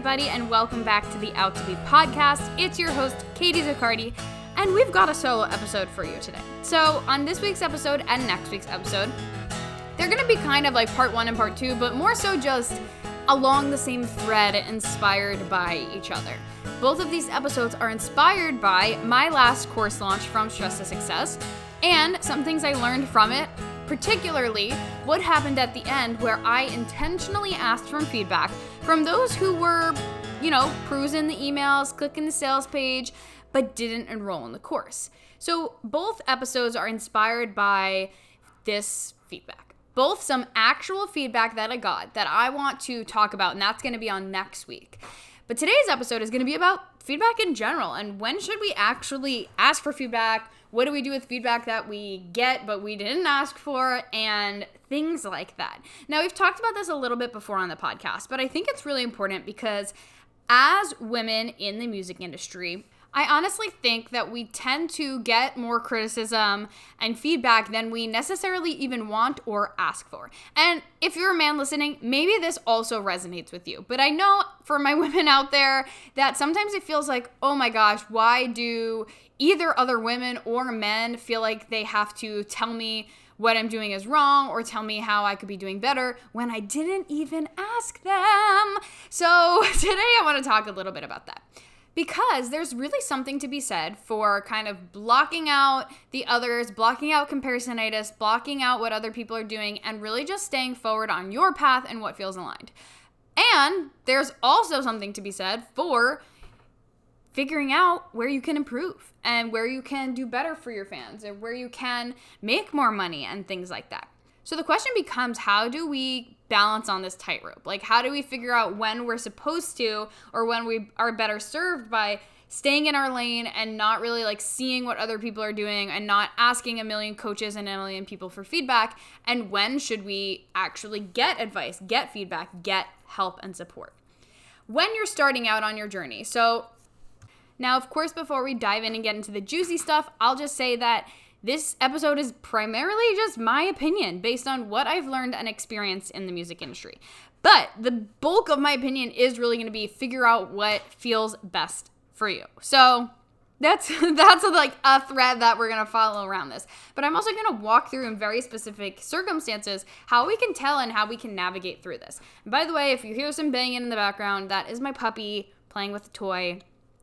everybody, and welcome back to the Out to Be podcast. It's your host, Katie Zaccardi, and we've got a solo episode for you today. So, on this week's episode and next week's episode, they're gonna be kind of like part one and part two, but more so just along the same thread, inspired by each other. Both of these episodes are inspired by my last course launch from Stress to Success and some things I learned from it particularly what happened at the end where I intentionally asked for feedback from those who were, you know, cruising the emails, clicking the sales page, but didn't enroll in the course. So both episodes are inspired by this feedback. Both some actual feedback that I got that I want to talk about, and that's going to be on next week. But today's episode is going to be about feedback in general and when should we actually ask for feedback? What do we do with feedback that we get but we didn't ask for? And things like that. Now, we've talked about this a little bit before on the podcast, but I think it's really important because as women in the music industry, I honestly think that we tend to get more criticism and feedback than we necessarily even want or ask for. And if you're a man listening, maybe this also resonates with you. But I know for my women out there that sometimes it feels like, oh my gosh, why do either other women or men feel like they have to tell me what I'm doing is wrong or tell me how I could be doing better when I didn't even ask them. So today I want to talk a little bit about that because there's really something to be said for kind of blocking out the others, blocking out comparisonitis, blocking out what other people are doing, and really just staying forward on your path and what feels aligned. And there's also something to be said for figuring out where you can improve and where you can do better for your fans and where you can make more money and things like that. So the question becomes how do we balance on this tightrope? Like, how do we figure out when we're supposed to or when we are better served by staying in our lane and not really like seeing what other people are doing and not asking a million coaches and a million people for feedback? And when should we actually get advice, get feedback, get help and support? When you're starting out on your journey. So, now, of course, before we dive in and get into the juicy stuff, I'll just say that this episode is primarily just my opinion based on what I've learned and experienced in the music industry. But the bulk of my opinion is really going to be figure out what feels best for you. So that's that's like a thread that we're going to follow around this. But I'm also going to walk through in very specific circumstances how we can tell and how we can navigate through this. And by the way, if you hear some banging in the background, that is my puppy playing with a toy.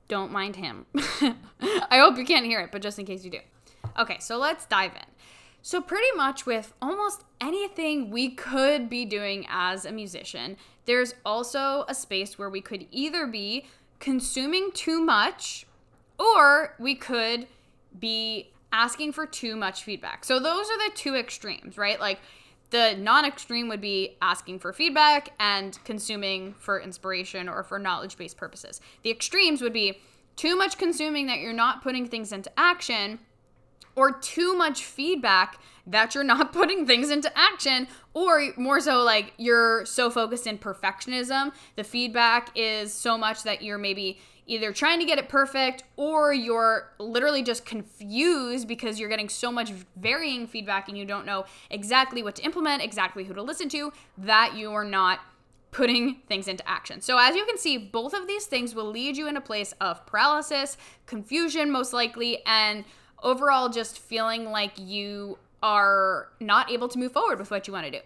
Don't mind him. I hope you can't hear it, but just in case you do. Okay, so let's dive in. So, pretty much with almost anything we could be doing as a musician, there's also a space where we could either be consuming too much or we could be asking for too much feedback. So, those are the two extremes, right? Like, the non extreme would be asking for feedback and consuming for inspiration or for knowledge based purposes. The extremes would be too much consuming that you're not putting things into action or too much feedback that you're not putting things into action or more so like you're so focused in perfectionism the feedback is so much that you're maybe either trying to get it perfect or you're literally just confused because you're getting so much varying feedback and you don't know exactly what to implement exactly who to listen to that you are not putting things into action. So, as you can see, both of these things will lead you in a place of paralysis, confusion, most likely, and overall just feeling like you are not able to move forward with what you want to do.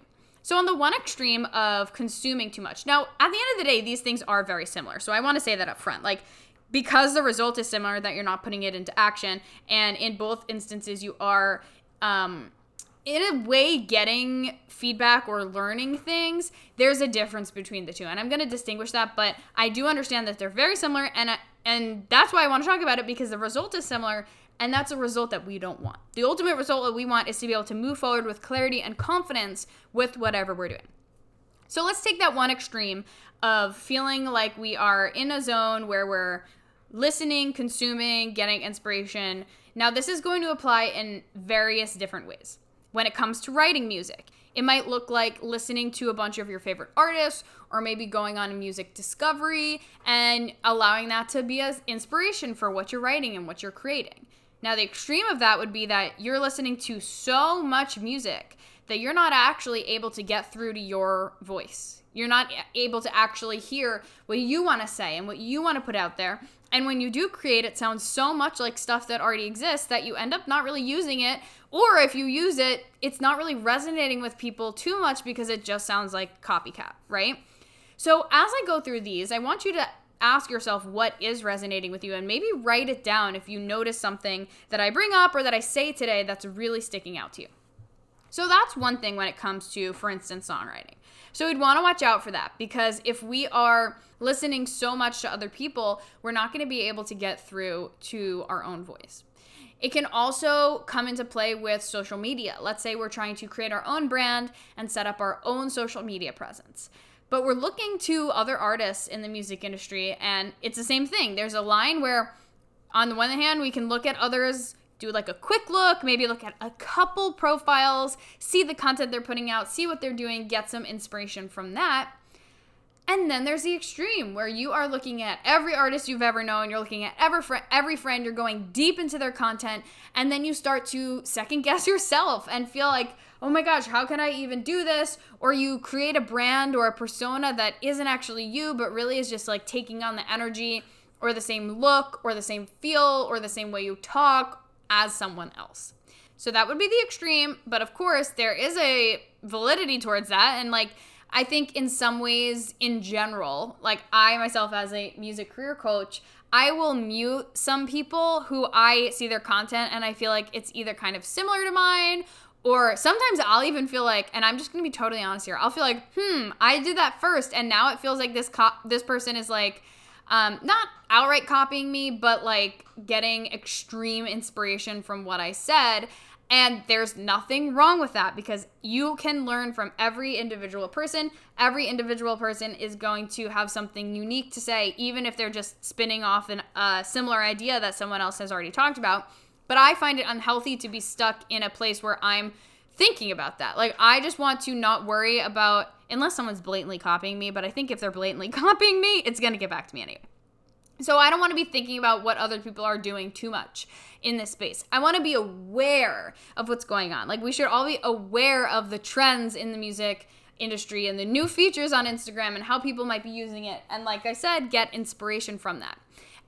So, on the one extreme of consuming too much, now at the end of the day, these things are very similar. So, I want to say that up front. Like, because the result is similar, that you're not putting it into action, and in both instances, you are, um, in a way, getting feedback or learning things, there's a difference between the two. And I'm going to distinguish that, but I do understand that they're very similar, and, I, and that's why I want to talk about it because the result is similar and that's a result that we don't want. The ultimate result that we want is to be able to move forward with clarity and confidence with whatever we're doing. So let's take that one extreme of feeling like we are in a zone where we're listening, consuming, getting inspiration. Now, this is going to apply in various different ways. When it comes to writing music, it might look like listening to a bunch of your favorite artists or maybe going on a music discovery and allowing that to be as inspiration for what you're writing and what you're creating. Now, the extreme of that would be that you're listening to so much music that you're not actually able to get through to your voice, You're not able to actually hear what you want to say and what you want to put out there. And when you do create, it sounds so much like stuff that already exists that you end up not really using it. Or if you use it, it's not really resonating with people too much because it just sounds like copycat, right? So as I go through these, I want you to ask yourself what is resonating with you and maybe write it down if you notice something that I bring up or that I say today that's really sticking out to you. So that's one thing when it comes to, for instance, songwriting. So we'd want to watch out for that because if we are listening so much to other people, we're not going to be able to get through to our own voice. It can also come into play with social media. Let's say we're trying to create our own brand and set up our own social media presence. But we're looking to other artists in the music industry, and it's the same thing. There's a line where, on the one hand, we can look at others do like a quick look, maybe look at a couple profiles, see the content they're putting out, see what they're doing, get some inspiration from that. And then there's the extreme where you are looking at every artist you've ever known, you're looking at every friend, every friend, you're going deep into their content, and then you start to second guess yourself and feel like, "Oh my gosh, how can I even do this?" Or you create a brand or a persona that isn't actually you, but really is just like taking on the energy or the same look or the same feel or the same way you talk as someone else. So that would be the extreme, but of course, there is a validity towards that. And like, I think in some ways, in general, like I myself as a music career coach, I will mute some people who I see their content and I feel like it's either kind of similar to mine or sometimes I'll even feel like, and I'm just gonna be totally honest here. I'll feel like, hmm, I did that first, and now it feels like this co- this person is like um, not outright copying me, but like getting extreme inspiration from what I said. And there's nothing wrong with that because you can learn from every individual person. Every individual person is going to have something unique to say, even if they're just spinning off a similar idea that someone else has already talked about. But I find it unhealthy to be stuck in a place where I'm thinking about that. Like, I just want to not worry about unless someone's blatantly copying me, but I think if they're blatantly copying me, it's going to get back to me anyway. So I don't want to be thinking about what other people are doing too much in this space. I want to be aware of what's going on. Like we should all be aware of the trends in the music industry and the new features on Instagram and how people might be using it. And like I said, get inspiration from that.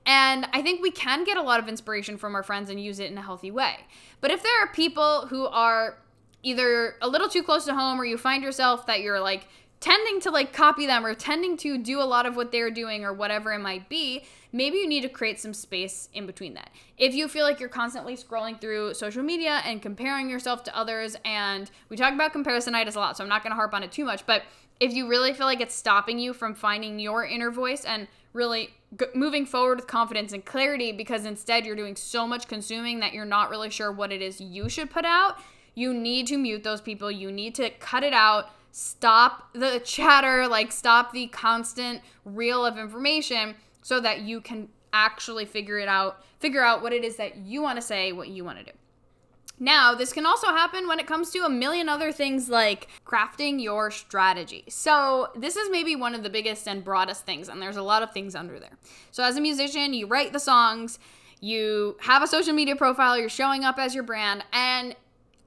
And I think we can get a lot of inspiration from our friends and use it in a healthy way. But if there are people who are either a little too close to home or you find yourself that you're like tending to like copy them or tending to do a lot of what they're doing or whatever it might be, maybe you need to create some space in between that. If you feel like you're constantly scrolling through social media and comparing yourself to others, and we talk about comparisonitis a lot, so I'm not to harp on it too much, but if you really feel like it's stopping you from finding your inner voice and really g- moving forward with confidence and clarity because instead you're doing so much consuming that you're not really sure what it is you should put out, you need to mute those people. You need to cut it out. Stop the chatter, like stop the constant reel of information so that you can actually figure it out, figure out what it is that you want to say, what you want to do. Now, this can also happen when it comes to a million other things like crafting your strategy. So, this is maybe one of the biggest and broadest things, and there's a lot of things under there. So, as a musician, you write the songs, you have a social media profile, you're showing up as your brand, and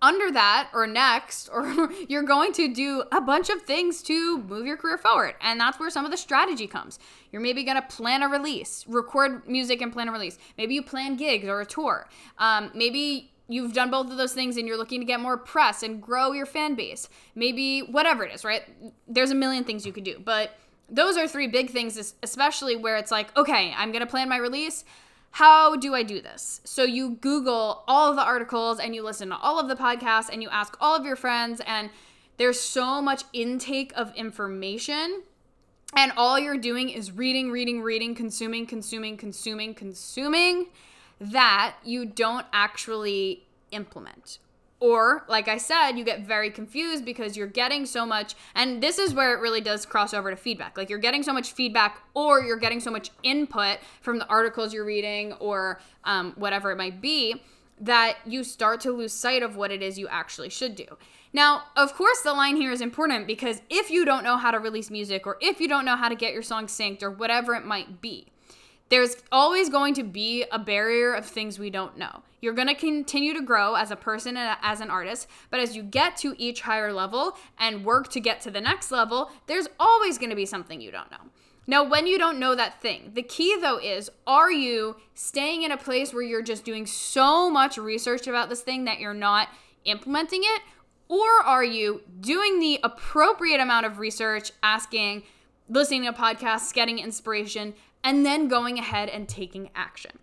under that or next or you're going to do a bunch of things to move your career forward and that's where some of the strategy comes you're maybe going to plan a release record music and plan a release maybe you plan gigs or a tour um, maybe you've done both of those things and you're looking to get more press and grow your fan base maybe whatever it is right there's a million things you could do but those are three big things especially where it's like okay i'm going to plan my release how do I do this? So you Google all of the articles and you listen to all of the podcasts and you ask all of your friends, and there's so much intake of information. And all you're doing is reading, reading, reading, consuming, consuming, consuming, consuming that you don't actually implement or, like I said, you get very confused because you're getting so much, and this is where it really does cross over to feedback. Like you're getting so much feedback, or you're getting so much input from the articles you're reading, or um, whatever it might be, that you start to lose sight of what it is you actually should do. Now, of course, the line here is important because if you don't know how to release music, or if you don't know how to get your song synced, or whatever it might be, There's always going to be a barrier of things we don't know. You're going to continue to grow as a person and as an artist, but as you get to each higher level and work to get to the next level, there's always going to be something you don't know. Now, when you don't know that thing, the key though is are you staying in a place where you're just doing so much research about this thing that you're not implementing it? Or are you doing the appropriate amount of research, asking, listening to podcasts, getting inspiration, and then going ahead and taking action?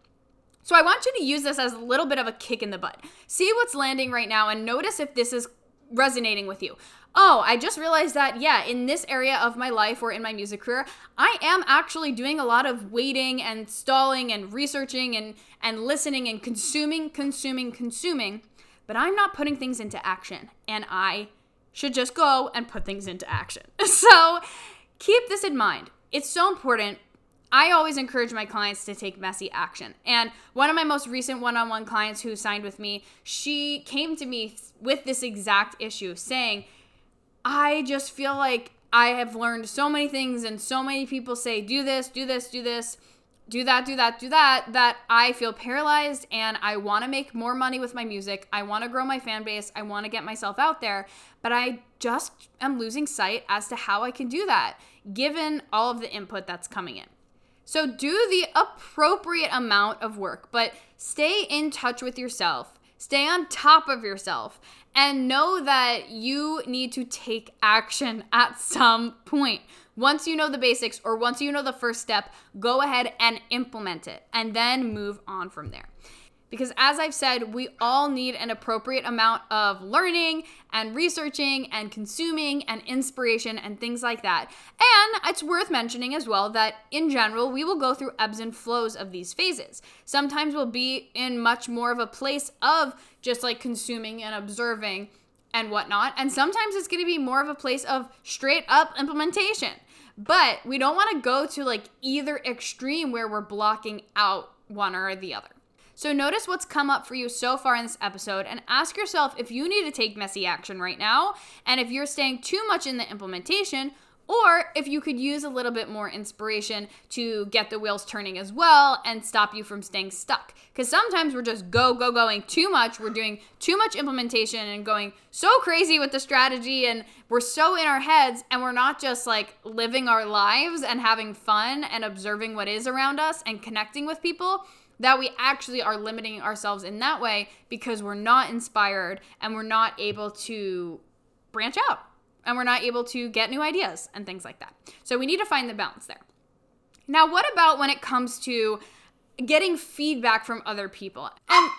So I want you to use this as a little bit of a kick in the butt. See what's landing right now and notice if this is resonating with you oh, I just realized that, yeah, in this area of my life or in my music career, I am actually doing a lot of waiting and stalling and researching and, and listening and consuming, consuming, consuming, but I'm not putting things into action. And I should just go and put things into action. So keep this in mind. It's so important. I always encourage my clients to take messy action. And one of my most recent one on one clients who signed with me, she came to me with this exact issue saying, I just feel like I have learned so many things and so many people say, do this, do this, do this, do that, do that, do that, that I feel paralyzed and I want to make more money with my music. I want to grow my fan base. I want to get myself out there, but I just am losing sight as to how I can do that given all of the input that's coming in. So do the appropriate amount of work, but stay in touch with yourself. Stay on top of yourself and know that you need to take action at some point. Once you know the basics or once you know the first step, go ahead and implement it and then move on from there. Because as I've said, we all need an appropriate amount of learning and researching and consuming and inspiration and things like that. And it's worth mentioning as well that in general, we will go through ebbs and flows of these phases. Sometimes we'll be in much more of a place of just like consuming and observing and whatnot. And sometimes it's to be more of a place of straight up implementation. But we don't want to go to like either extreme where we're blocking out one or the other. So notice what's come up for you so far in this episode and ask yourself if you need to take messy action right now and if you're staying too much in the implementation or if you could use a little bit more inspiration to get the wheels turning as well and stop you from staying stuck. Because sometimes we're just go, go, going too much. We're doing too much implementation and going so crazy with the strategy, and we're so in our heads, and we're not just like living our lives and having fun and observing what is around us and connecting with people that we actually are limiting ourselves in that way because we're not inspired and we're not able to branch out and we're not able to get new ideas and things like that. So we need to find the balance there. Now, what about when it comes to getting feedback from other people? And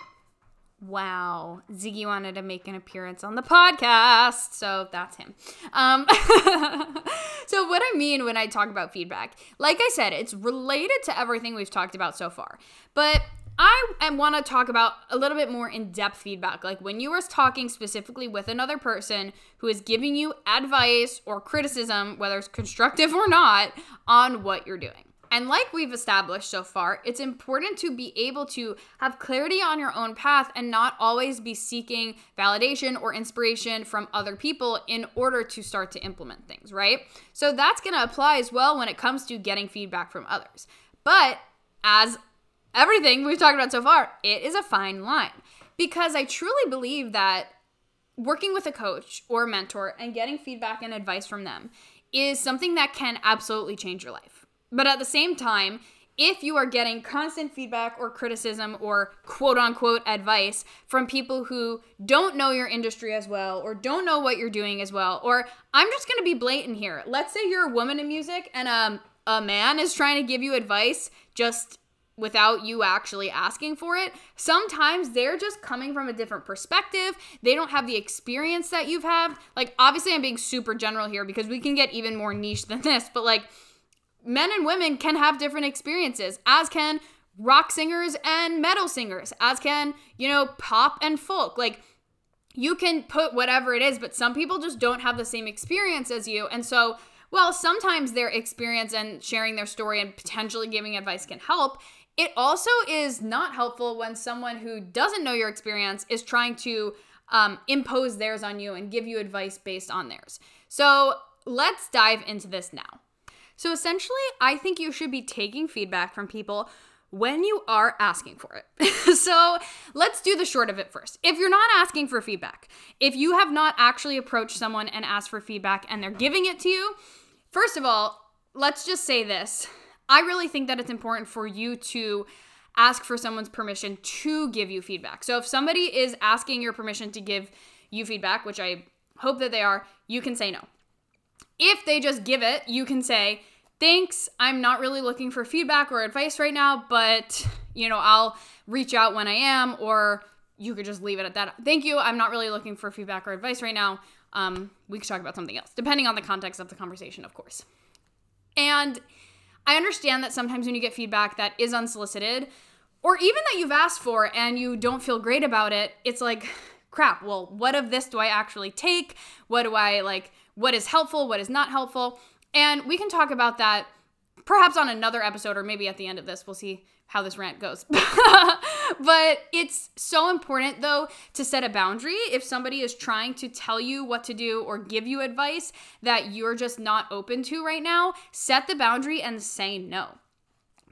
Wow, Ziggy wanted to make an appearance on the podcast, so that's him. Um, so, what I mean when I talk about feedback, like I said, it's related to everything we've talked about so far. But I want to talk about a little bit more in depth feedback. Like when you are talking specifically with another person who is giving you advice or criticism, whether it's constructive or not, on what you're doing. And like we've established so far, it's important to be able to have clarity on your own path and not always be seeking validation or inspiration from other people in order to start to implement things, right? So that's going to apply as well when it comes to getting feedback from others. But as everything we've talked about so far, it is a fine line because I truly believe that working with a coach or mentor and getting feedback and advice from them is something that can absolutely change your life. But at the same time, if you are getting constant feedback or criticism or quote unquote advice from people who don't know your industry as well or don't know what you're doing as well, or I'm just gonna be blatant here. Let's say you're a woman in music and um, a man is trying to give you advice just without you actually asking for it. Sometimes they're just coming from a different perspective. They don't have the experience that you've had. Like, obviously, I'm being super general here because we can get even more niche than this, but like, men and women can have different experiences, as can rock singers and metal singers, as can, you know, pop and folk. Like, you can put whatever it is, but some people just don't have the same experience as you. And so, well, sometimes their experience and sharing their story and potentially giving advice can help. It also is not helpful when someone who doesn't know your experience is trying to um, impose theirs on you and give you advice based on theirs. So let's dive into this now. So essentially, I think you should be taking feedback from people when you are asking for it. so let's do the short of it first. If you're not asking for feedback, if you have not actually approached someone and asked for feedback and they're giving it to you, first of all, let's just say this. I really think that it's important for you to ask for someone's permission to give you feedback. So if somebody is asking your permission to give you feedback, which I hope that they are, you can say no. If they just give it, you can say, thanks, I'm not really looking for feedback or advice right now, but you know, I'll reach out when I am, or you could just leave it at that. Thank you, I'm not really looking for feedback or advice right now. Um, we could talk about something else, depending on the context of the conversation, of course. And I understand that sometimes when you get feedback that is unsolicited, or even that you've asked for and you don't feel great about it, it's like, crap, well, what of this do I actually take? What do I like? What is helpful? What is not helpful? And we can talk about that perhaps on another episode or maybe at the end of this. We'll see how this rant goes. but it's so important though to set a boundary if somebody is trying to tell you what to do or give you advice that you're just not open to right now, set the boundary and say no.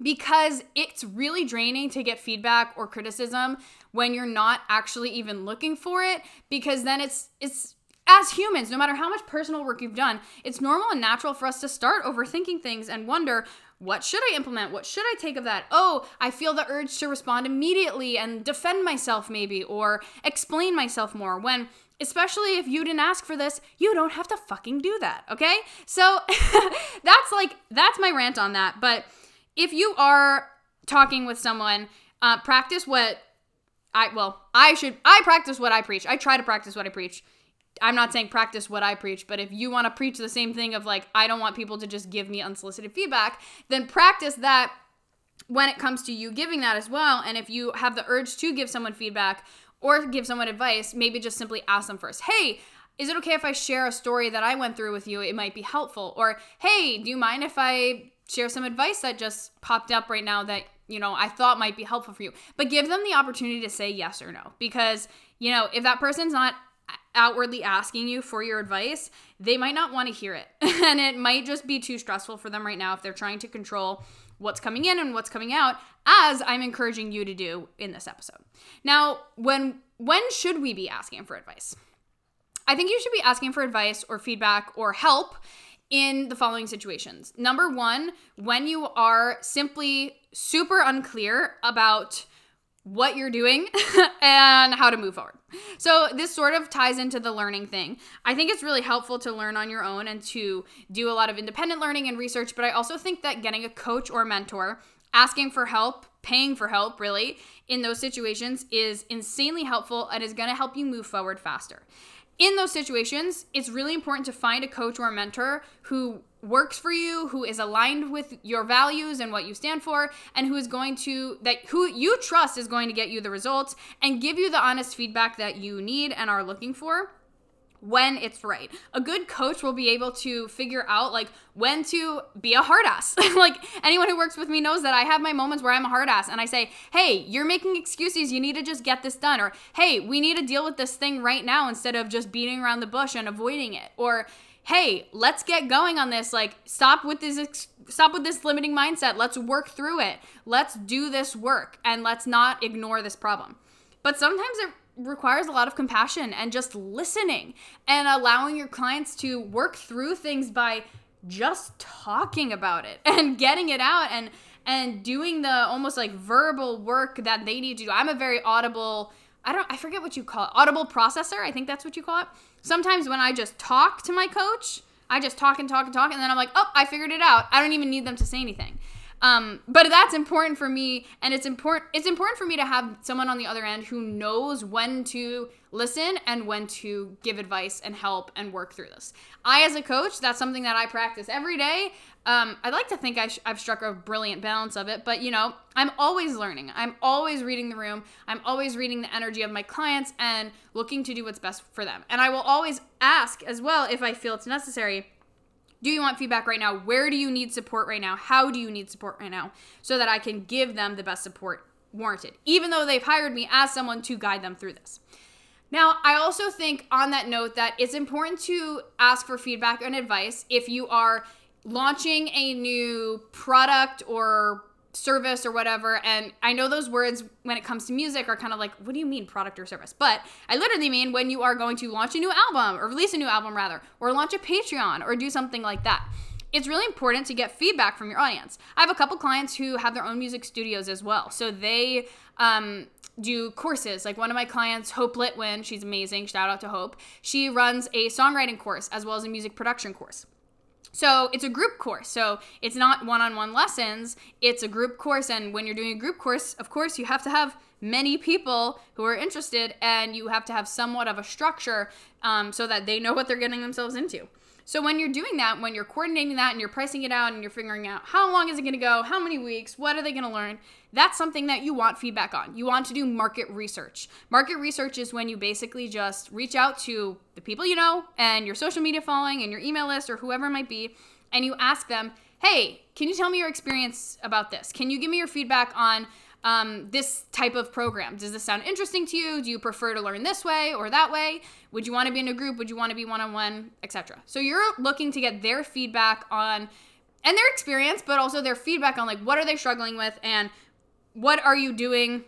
Because it's really draining to get feedback or criticism when you're not actually even looking for it because then it's it's as humans, no matter how much personal work you've done, it's normal and natural for us to start overthinking things and wonder, what should I implement? What should I take of that? Oh, I feel the urge to respond immediately and defend myself, maybe, or explain myself more. When, especially if you didn't ask for this, you don't have to fucking do that, okay? So that's like, that's my rant on that. But if you are talking with someone, uh, practice what I, well, I should, I practice what I preach. I try to practice what I preach I'm not saying practice what I preach, but if you want to preach the same thing of like, I don't want people to just give me unsolicited feedback, then practice that when it comes to you giving that as well. And if you have the urge to give someone feedback or give someone advice, maybe just simply ask them first, hey, is it okay if I share a story that I went through with you? It might be helpful. Or, hey, do you mind if I share some advice that just popped up right now that, you know, I thought might be helpful for you? But give them the opportunity to say yes or no. Because, you know, if that person's not outwardly asking you for your advice, they might not want to hear it. and it might just be too stressful for them right now if they're trying to control what's coming in and what's coming out, as I'm encouraging you to do in this episode. Now, when when should we be asking for advice? I think you should be asking for advice or feedback or help in the following situations. Number 1, when you are simply super unclear about what you're doing and how to move forward. So, this sort of ties into the learning thing. I think it's really helpful to learn on your own and to do a lot of independent learning and research, but I also think that getting a coach or mentor, asking for help, paying for help, really, in those situations is insanely helpful and is going to help you move forward faster. In those situations, it's really important to find a coach or a mentor who works for you, who is aligned with your values and what you stand for, and who is going to that who you trust is going to get you the results and give you the honest feedback that you need and are looking for when it's right. A good coach will be able to figure out like when to be a hard ass. like anyone who works with me knows that I have my moments where I'm a hard ass and I say, "Hey, you're making excuses. You need to just get this done." Or, "Hey, we need to deal with this thing right now instead of just beating around the bush and avoiding it." Or, hey, let's get going on this. Like, stop with this. Stop with this limiting mindset. Let's work through it. Let's do this work and let's not ignore this problem. But sometimes it requires a lot of compassion and just listening and allowing your clients to work through things by just talking about it and getting it out and and doing the almost like verbal work that they need to do. I'm a very audible I don't I forget what you call it. Audible processor, I think that's what you call it. Sometimes when I just talk to my coach, I just talk and talk and talk and then I'm like, "Oh, I figured it out." I don't even need them to say anything. Um, but that's important for me, and it's important. It's important for me to have someone on the other end who knows when to listen and when to give advice and help and work through this. I, as a coach, that's something that I practice every day. Um, I'd like to think I have struck a brilliant balance of it, but you know, I'm always learning. I'm always reading the room. I'm always reading the energy of my clients and looking to do what's best for them. And I will always ask as well if I feel it's necessary do you want feedback right now? Where do you need support right now? How do you need support right now? So that I can give them the best support warranted, even though they've hired me as someone to guide them through this. Now, I also think on that note that it's important to ask for feedback and advice if you are launching a new product or service or whatever. And I know those words when it comes to music are kind of like, what do you mean product or service? But I literally mean when you are going to launch a new album or release a new album rather, or launch a Patreon or do something like that. It's really important to get feedback from your audience. I have a couple clients who have their own music studios as well. So they um, do courses. Like one of my clients, Hope Litwin, she's amazing. Shout out to Hope. She runs a songwriting course as well as a music production course. So it's a group course. So it's not one on one lessons, it's a group course. And when you're doing a group course, of course, you have to have many people who are interested and you have to have somewhat of a structure um, so that they know what they're getting themselves into. So when you're doing that, when you're coordinating that and you're pricing it out and you're figuring out how long is it going to go, how many weeks, what are they going to learn, that's something that you want feedback on. You want to do market research. Market research is when you basically just reach out to the people you know and your social media following and your email list or whoever it might be and you ask them, "Hey, can you tell me your experience about this? Can you give me your feedback on um, this type of program. Does this sound interesting to you? Do you prefer to learn this way or that way? Would you want to be in a group? Would you want to be one on one, etc. So you're looking to get their feedback on and their experience, but also their feedback on like what are they struggling with and what are you doing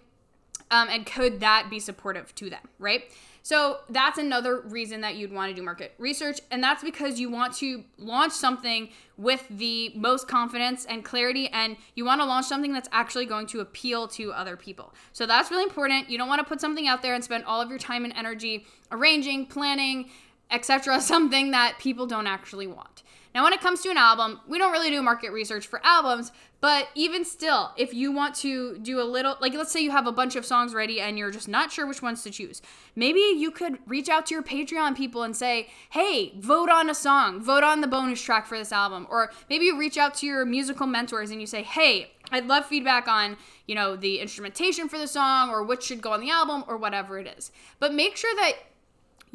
um, and could that be supportive to them, right? So that's another reason that you'd want to do market research. And that's because you want to launch something with the most confidence and clarity, and you want to launch something that's actually going to appeal to other people. So that's really important. You don't want to put something out there and spend all of your time and energy arranging, planning, etc., something that people don't actually want. Now, when it comes to an album, we don't really do market research for albums, but even still, if you want to do a little, like let's say you have a bunch of songs ready and you're just not sure which ones to choose, maybe you could reach out to your Patreon people and say, hey, vote on a song, vote on the bonus track for this album. Or maybe you reach out to your musical mentors and you say, hey, I'd love feedback on, you know, the instrumentation for the song or which should go on the album or whatever it is. But make sure that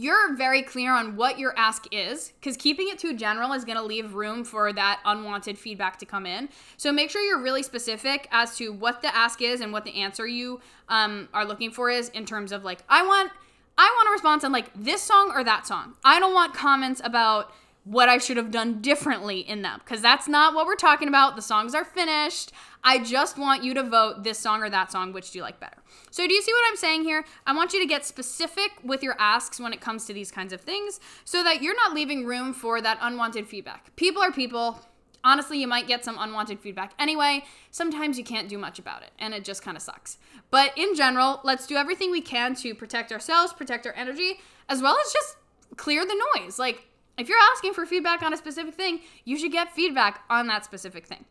you're very clear on what your ask is because keeping it too general is going to leave room for that unwanted feedback to come in. So make sure you're really specific as to what the ask is and what the answer you um, are looking for is in terms of like i want i want a response on like this song or that song. I don't want comments about what I should have done differently in them because that's not what we're talking about. The songs are finished. I just want you to vote this song or that song. Which do you like better? So, do you see what I'm saying here? I want you to get specific with your asks when it comes to these kinds of things so that you're not leaving room for that unwanted feedback. People are people. Honestly, you might get some unwanted feedback anyway. Sometimes you can't do much about it, and it just kind of sucks. But in general, let's do everything we can to protect ourselves, protect our energy, as well as just clear the noise. Like, if you're asking for feedback on a specific thing, you should get feedback on that specific thing.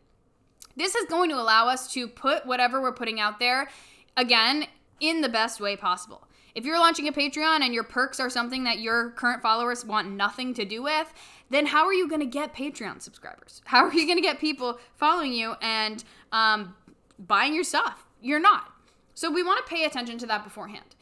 This is going to allow us to put whatever we're putting out there, again, in the best way possible. If you're launching a Patreon and your perks are something that your current followers want nothing to do with, then how are you going to get Patreon subscribers? How are you going to get people following you and um, buying your stuff? You're not. So we want to pay attention to that beforehand.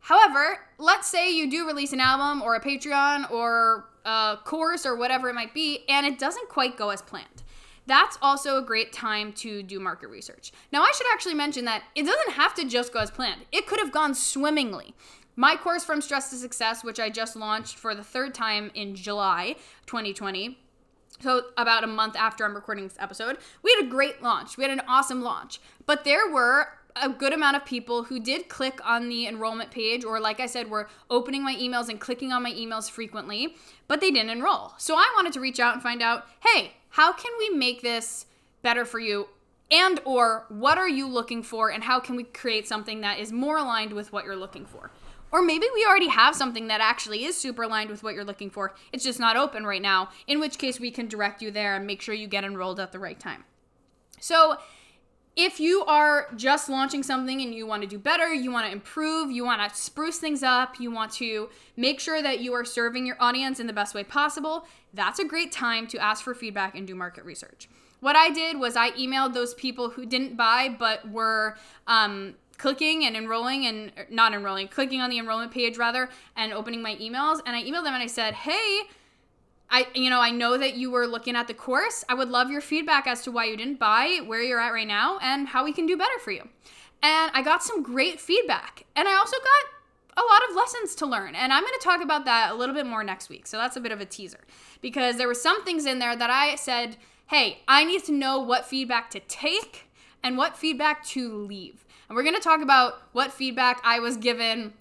However, let's say you do release an album or a Patreon or a course or whatever it might be, and it doesn't quite go as planned. That's also a great time to do market research. Now, I should actually mention that it doesn't have to just go as planned, it could have gone swimmingly. My course from Stress to Success, which I just launched for the third time in July 2020, so about a month after I'm recording this episode, we had a great launch. We had an awesome launch. But there were a good amount of people who did click on the enrollment page, or like I said, were opening my emails and clicking on my emails frequently, but they didn't enroll. So I wanted to reach out and find out, hey, how can we make this better for you? And or what are you looking for and how can we create something that is more aligned with what you're looking for? Or maybe we already have something that actually is super aligned with what you're looking for. It's just not open right now, in which case we can direct you there and make sure you get enrolled at the right time. So, if you are just launching something and you want to do better, you want to improve, you want to spruce things up, you want to make sure that you are serving your audience in the best way possible, that's a great time to ask for feedback and do market research. What I did was I emailed those people who didn't buy but were um, clicking and enrolling and er, not enrolling, clicking on the enrollment page rather, and opening my emails. And I emailed them and I said, hey, I you know, I know that you were looking at the course. I would love your feedback as to why you didn't buy, where you're at right now, and how we can do better for you. And I got some great feedback. And I also got a lot of lessons to learn. And I'm going to talk about that a little bit more next week. So that's a bit of a teaser because there were some things in there that I said, hey, I need to know what feedback to take and what feedback to leave. And we're going to talk about what feedback I was given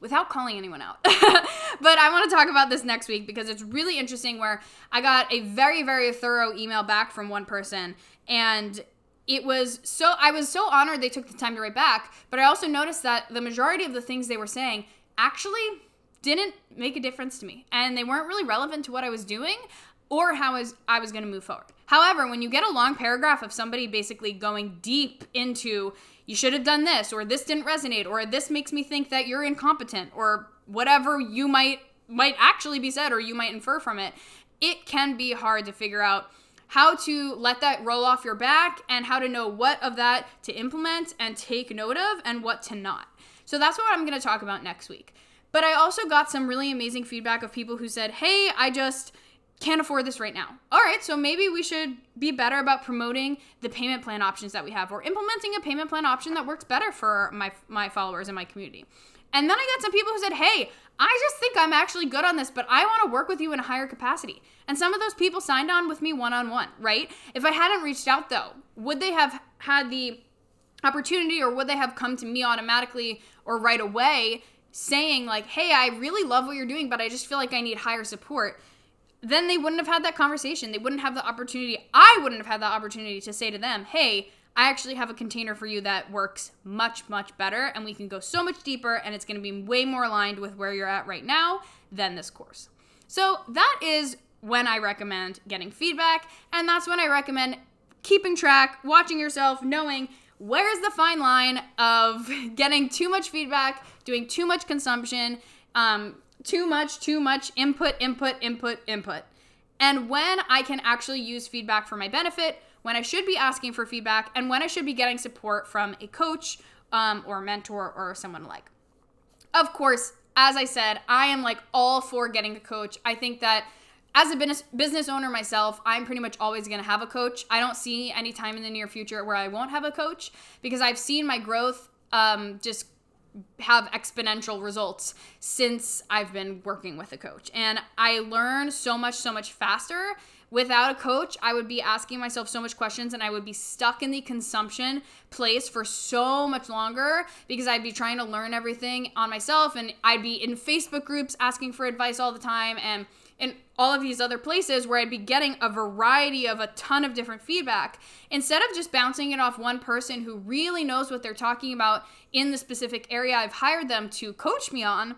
without calling anyone out. but I want to talk about this next week because it's really interesting where I got a very, very thorough email back from one person and it was so I was so honored they took the time to write back, but I also noticed that the majority of the things they were saying actually didn't make a difference to me and they weren't really relevant to what I was doing or how I was, I was going to move forward. However, when you get a long paragraph of somebody basically going deep into you should have done this or this didn't resonate or this makes me think that you're incompetent or whatever you might might actually be said or you might infer from it, it can be hard to figure out how to let that roll off your back and how to know what of that to implement and take note of and what to not. So that's what I'm going to talk about next week. But I also got some really amazing feedback of people who said, "Hey, I just can't afford this right now. All right, so maybe we should be better about promoting the payment plan options that we have or implementing a payment plan option that works better for my my followers and my community. And then I got some people who said, "Hey, I just think I'm actually good on this, but I want to work with you in a higher capacity." And some of those people signed on with me one-on-one, right? If I hadn't reached out though, would they have had the opportunity or would they have come to me automatically or right away saying like, "Hey, I really love what you're doing, but I just feel like I need higher support." Then they wouldn't have had that conversation. They wouldn't have the opportunity. I wouldn't have had the opportunity to say to them, hey, I actually have a container for you that works much, much better, and we can go so much deeper, and it's gonna be way more aligned with where you're at right now than this course. So that is when I recommend getting feedback, and that's when I recommend keeping track, watching yourself, knowing where's the fine line of getting too much feedback, doing too much consumption, um, too much, too much input, input, input, input. And when I can actually use feedback for my benefit, when I should be asking for feedback, and when I should be getting support from a coach um, or mentor or someone like. Of course, as I said, I am like all for getting a coach. I think that as a business business owner myself, I'm pretty much always going to have a coach. I don't see any time in the near future where I won't have a coach because I've seen my growth um, just have exponential results since I've been working with a coach. And I learn so much, so much faster. Without a coach, I would be asking myself so much questions and I would be stuck in the consumption place for so much longer because I'd be trying to learn everything on myself and I'd be in Facebook groups asking for advice all the time and in all of these other places where I'd be getting a variety of a ton of different feedback instead of just bouncing it off one person who really knows what they're talking about in the specific area I've hired them to coach me on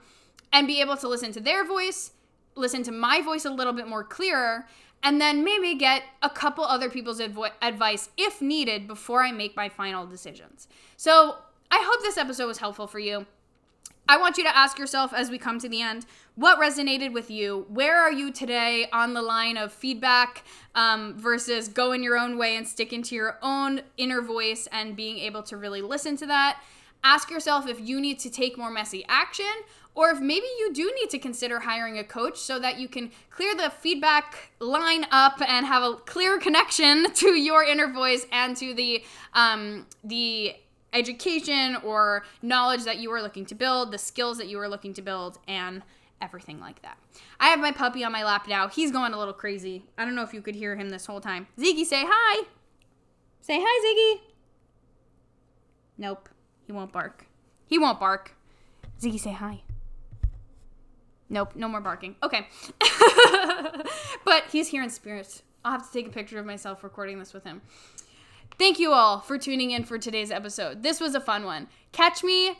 and be able to listen to their voice, listen to my voice a little bit more clearer, and then maybe get a couple other people's advo- advice if needed before I make my final decisions. So, I hope this episode was helpful for you. I want you to ask yourself as we come to the end what resonated with you? Where are you today on the line of feedback um, versus going your own way and sticking to your own inner voice and being able to really listen to that? Ask yourself if you need to take more messy action or if maybe you do need to consider hiring a coach so that you can clear the feedback line up and have a clear connection to your inner voice and to the um, the education or knowledge that you are looking to build, the skills that you are looking to build, and everything like that. I have my puppy on my lap now. He's going a little crazy. I don't know if you could hear him this whole time. Ziggy, say hi. Say hi, Ziggy. Nope, he won't bark. He won't bark. Ziggy, say hi. Nope, no more barking. Okay. but he's here in spirit. I'll have to take a picture of myself recording this with him. Thank you all for tuning in for today's episode. This was a fun one. Catch me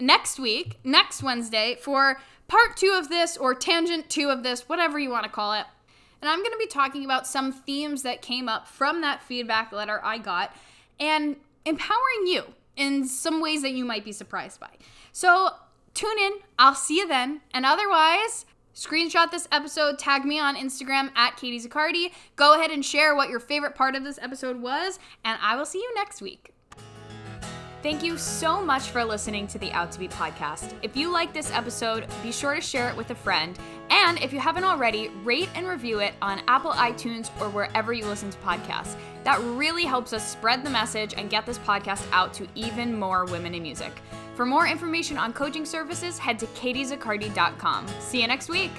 next week, next Wednesday, for part two of this or tangent two of this, whatever you want to call it. And I'm going to be talking about some themes that came up from that feedback letter I got and empowering you in some ways that you might be surprised by. So tune in. I'll see you then. And otherwise, Screenshot this episode, tag me on Instagram at Katie Zaccardi. Go ahead and share what your favorite part of this episode was, and I will see you next week. Thank you so much for listening to the Out to Be podcast. If you like this episode, be sure to share it with a friend. And if you haven't already, rate and review it on Apple iTunes or wherever you listen to podcasts. That really helps us spread the message and get this podcast out to even more women in music. For more information on coaching services, head to katiezaccardi.com. See you next week.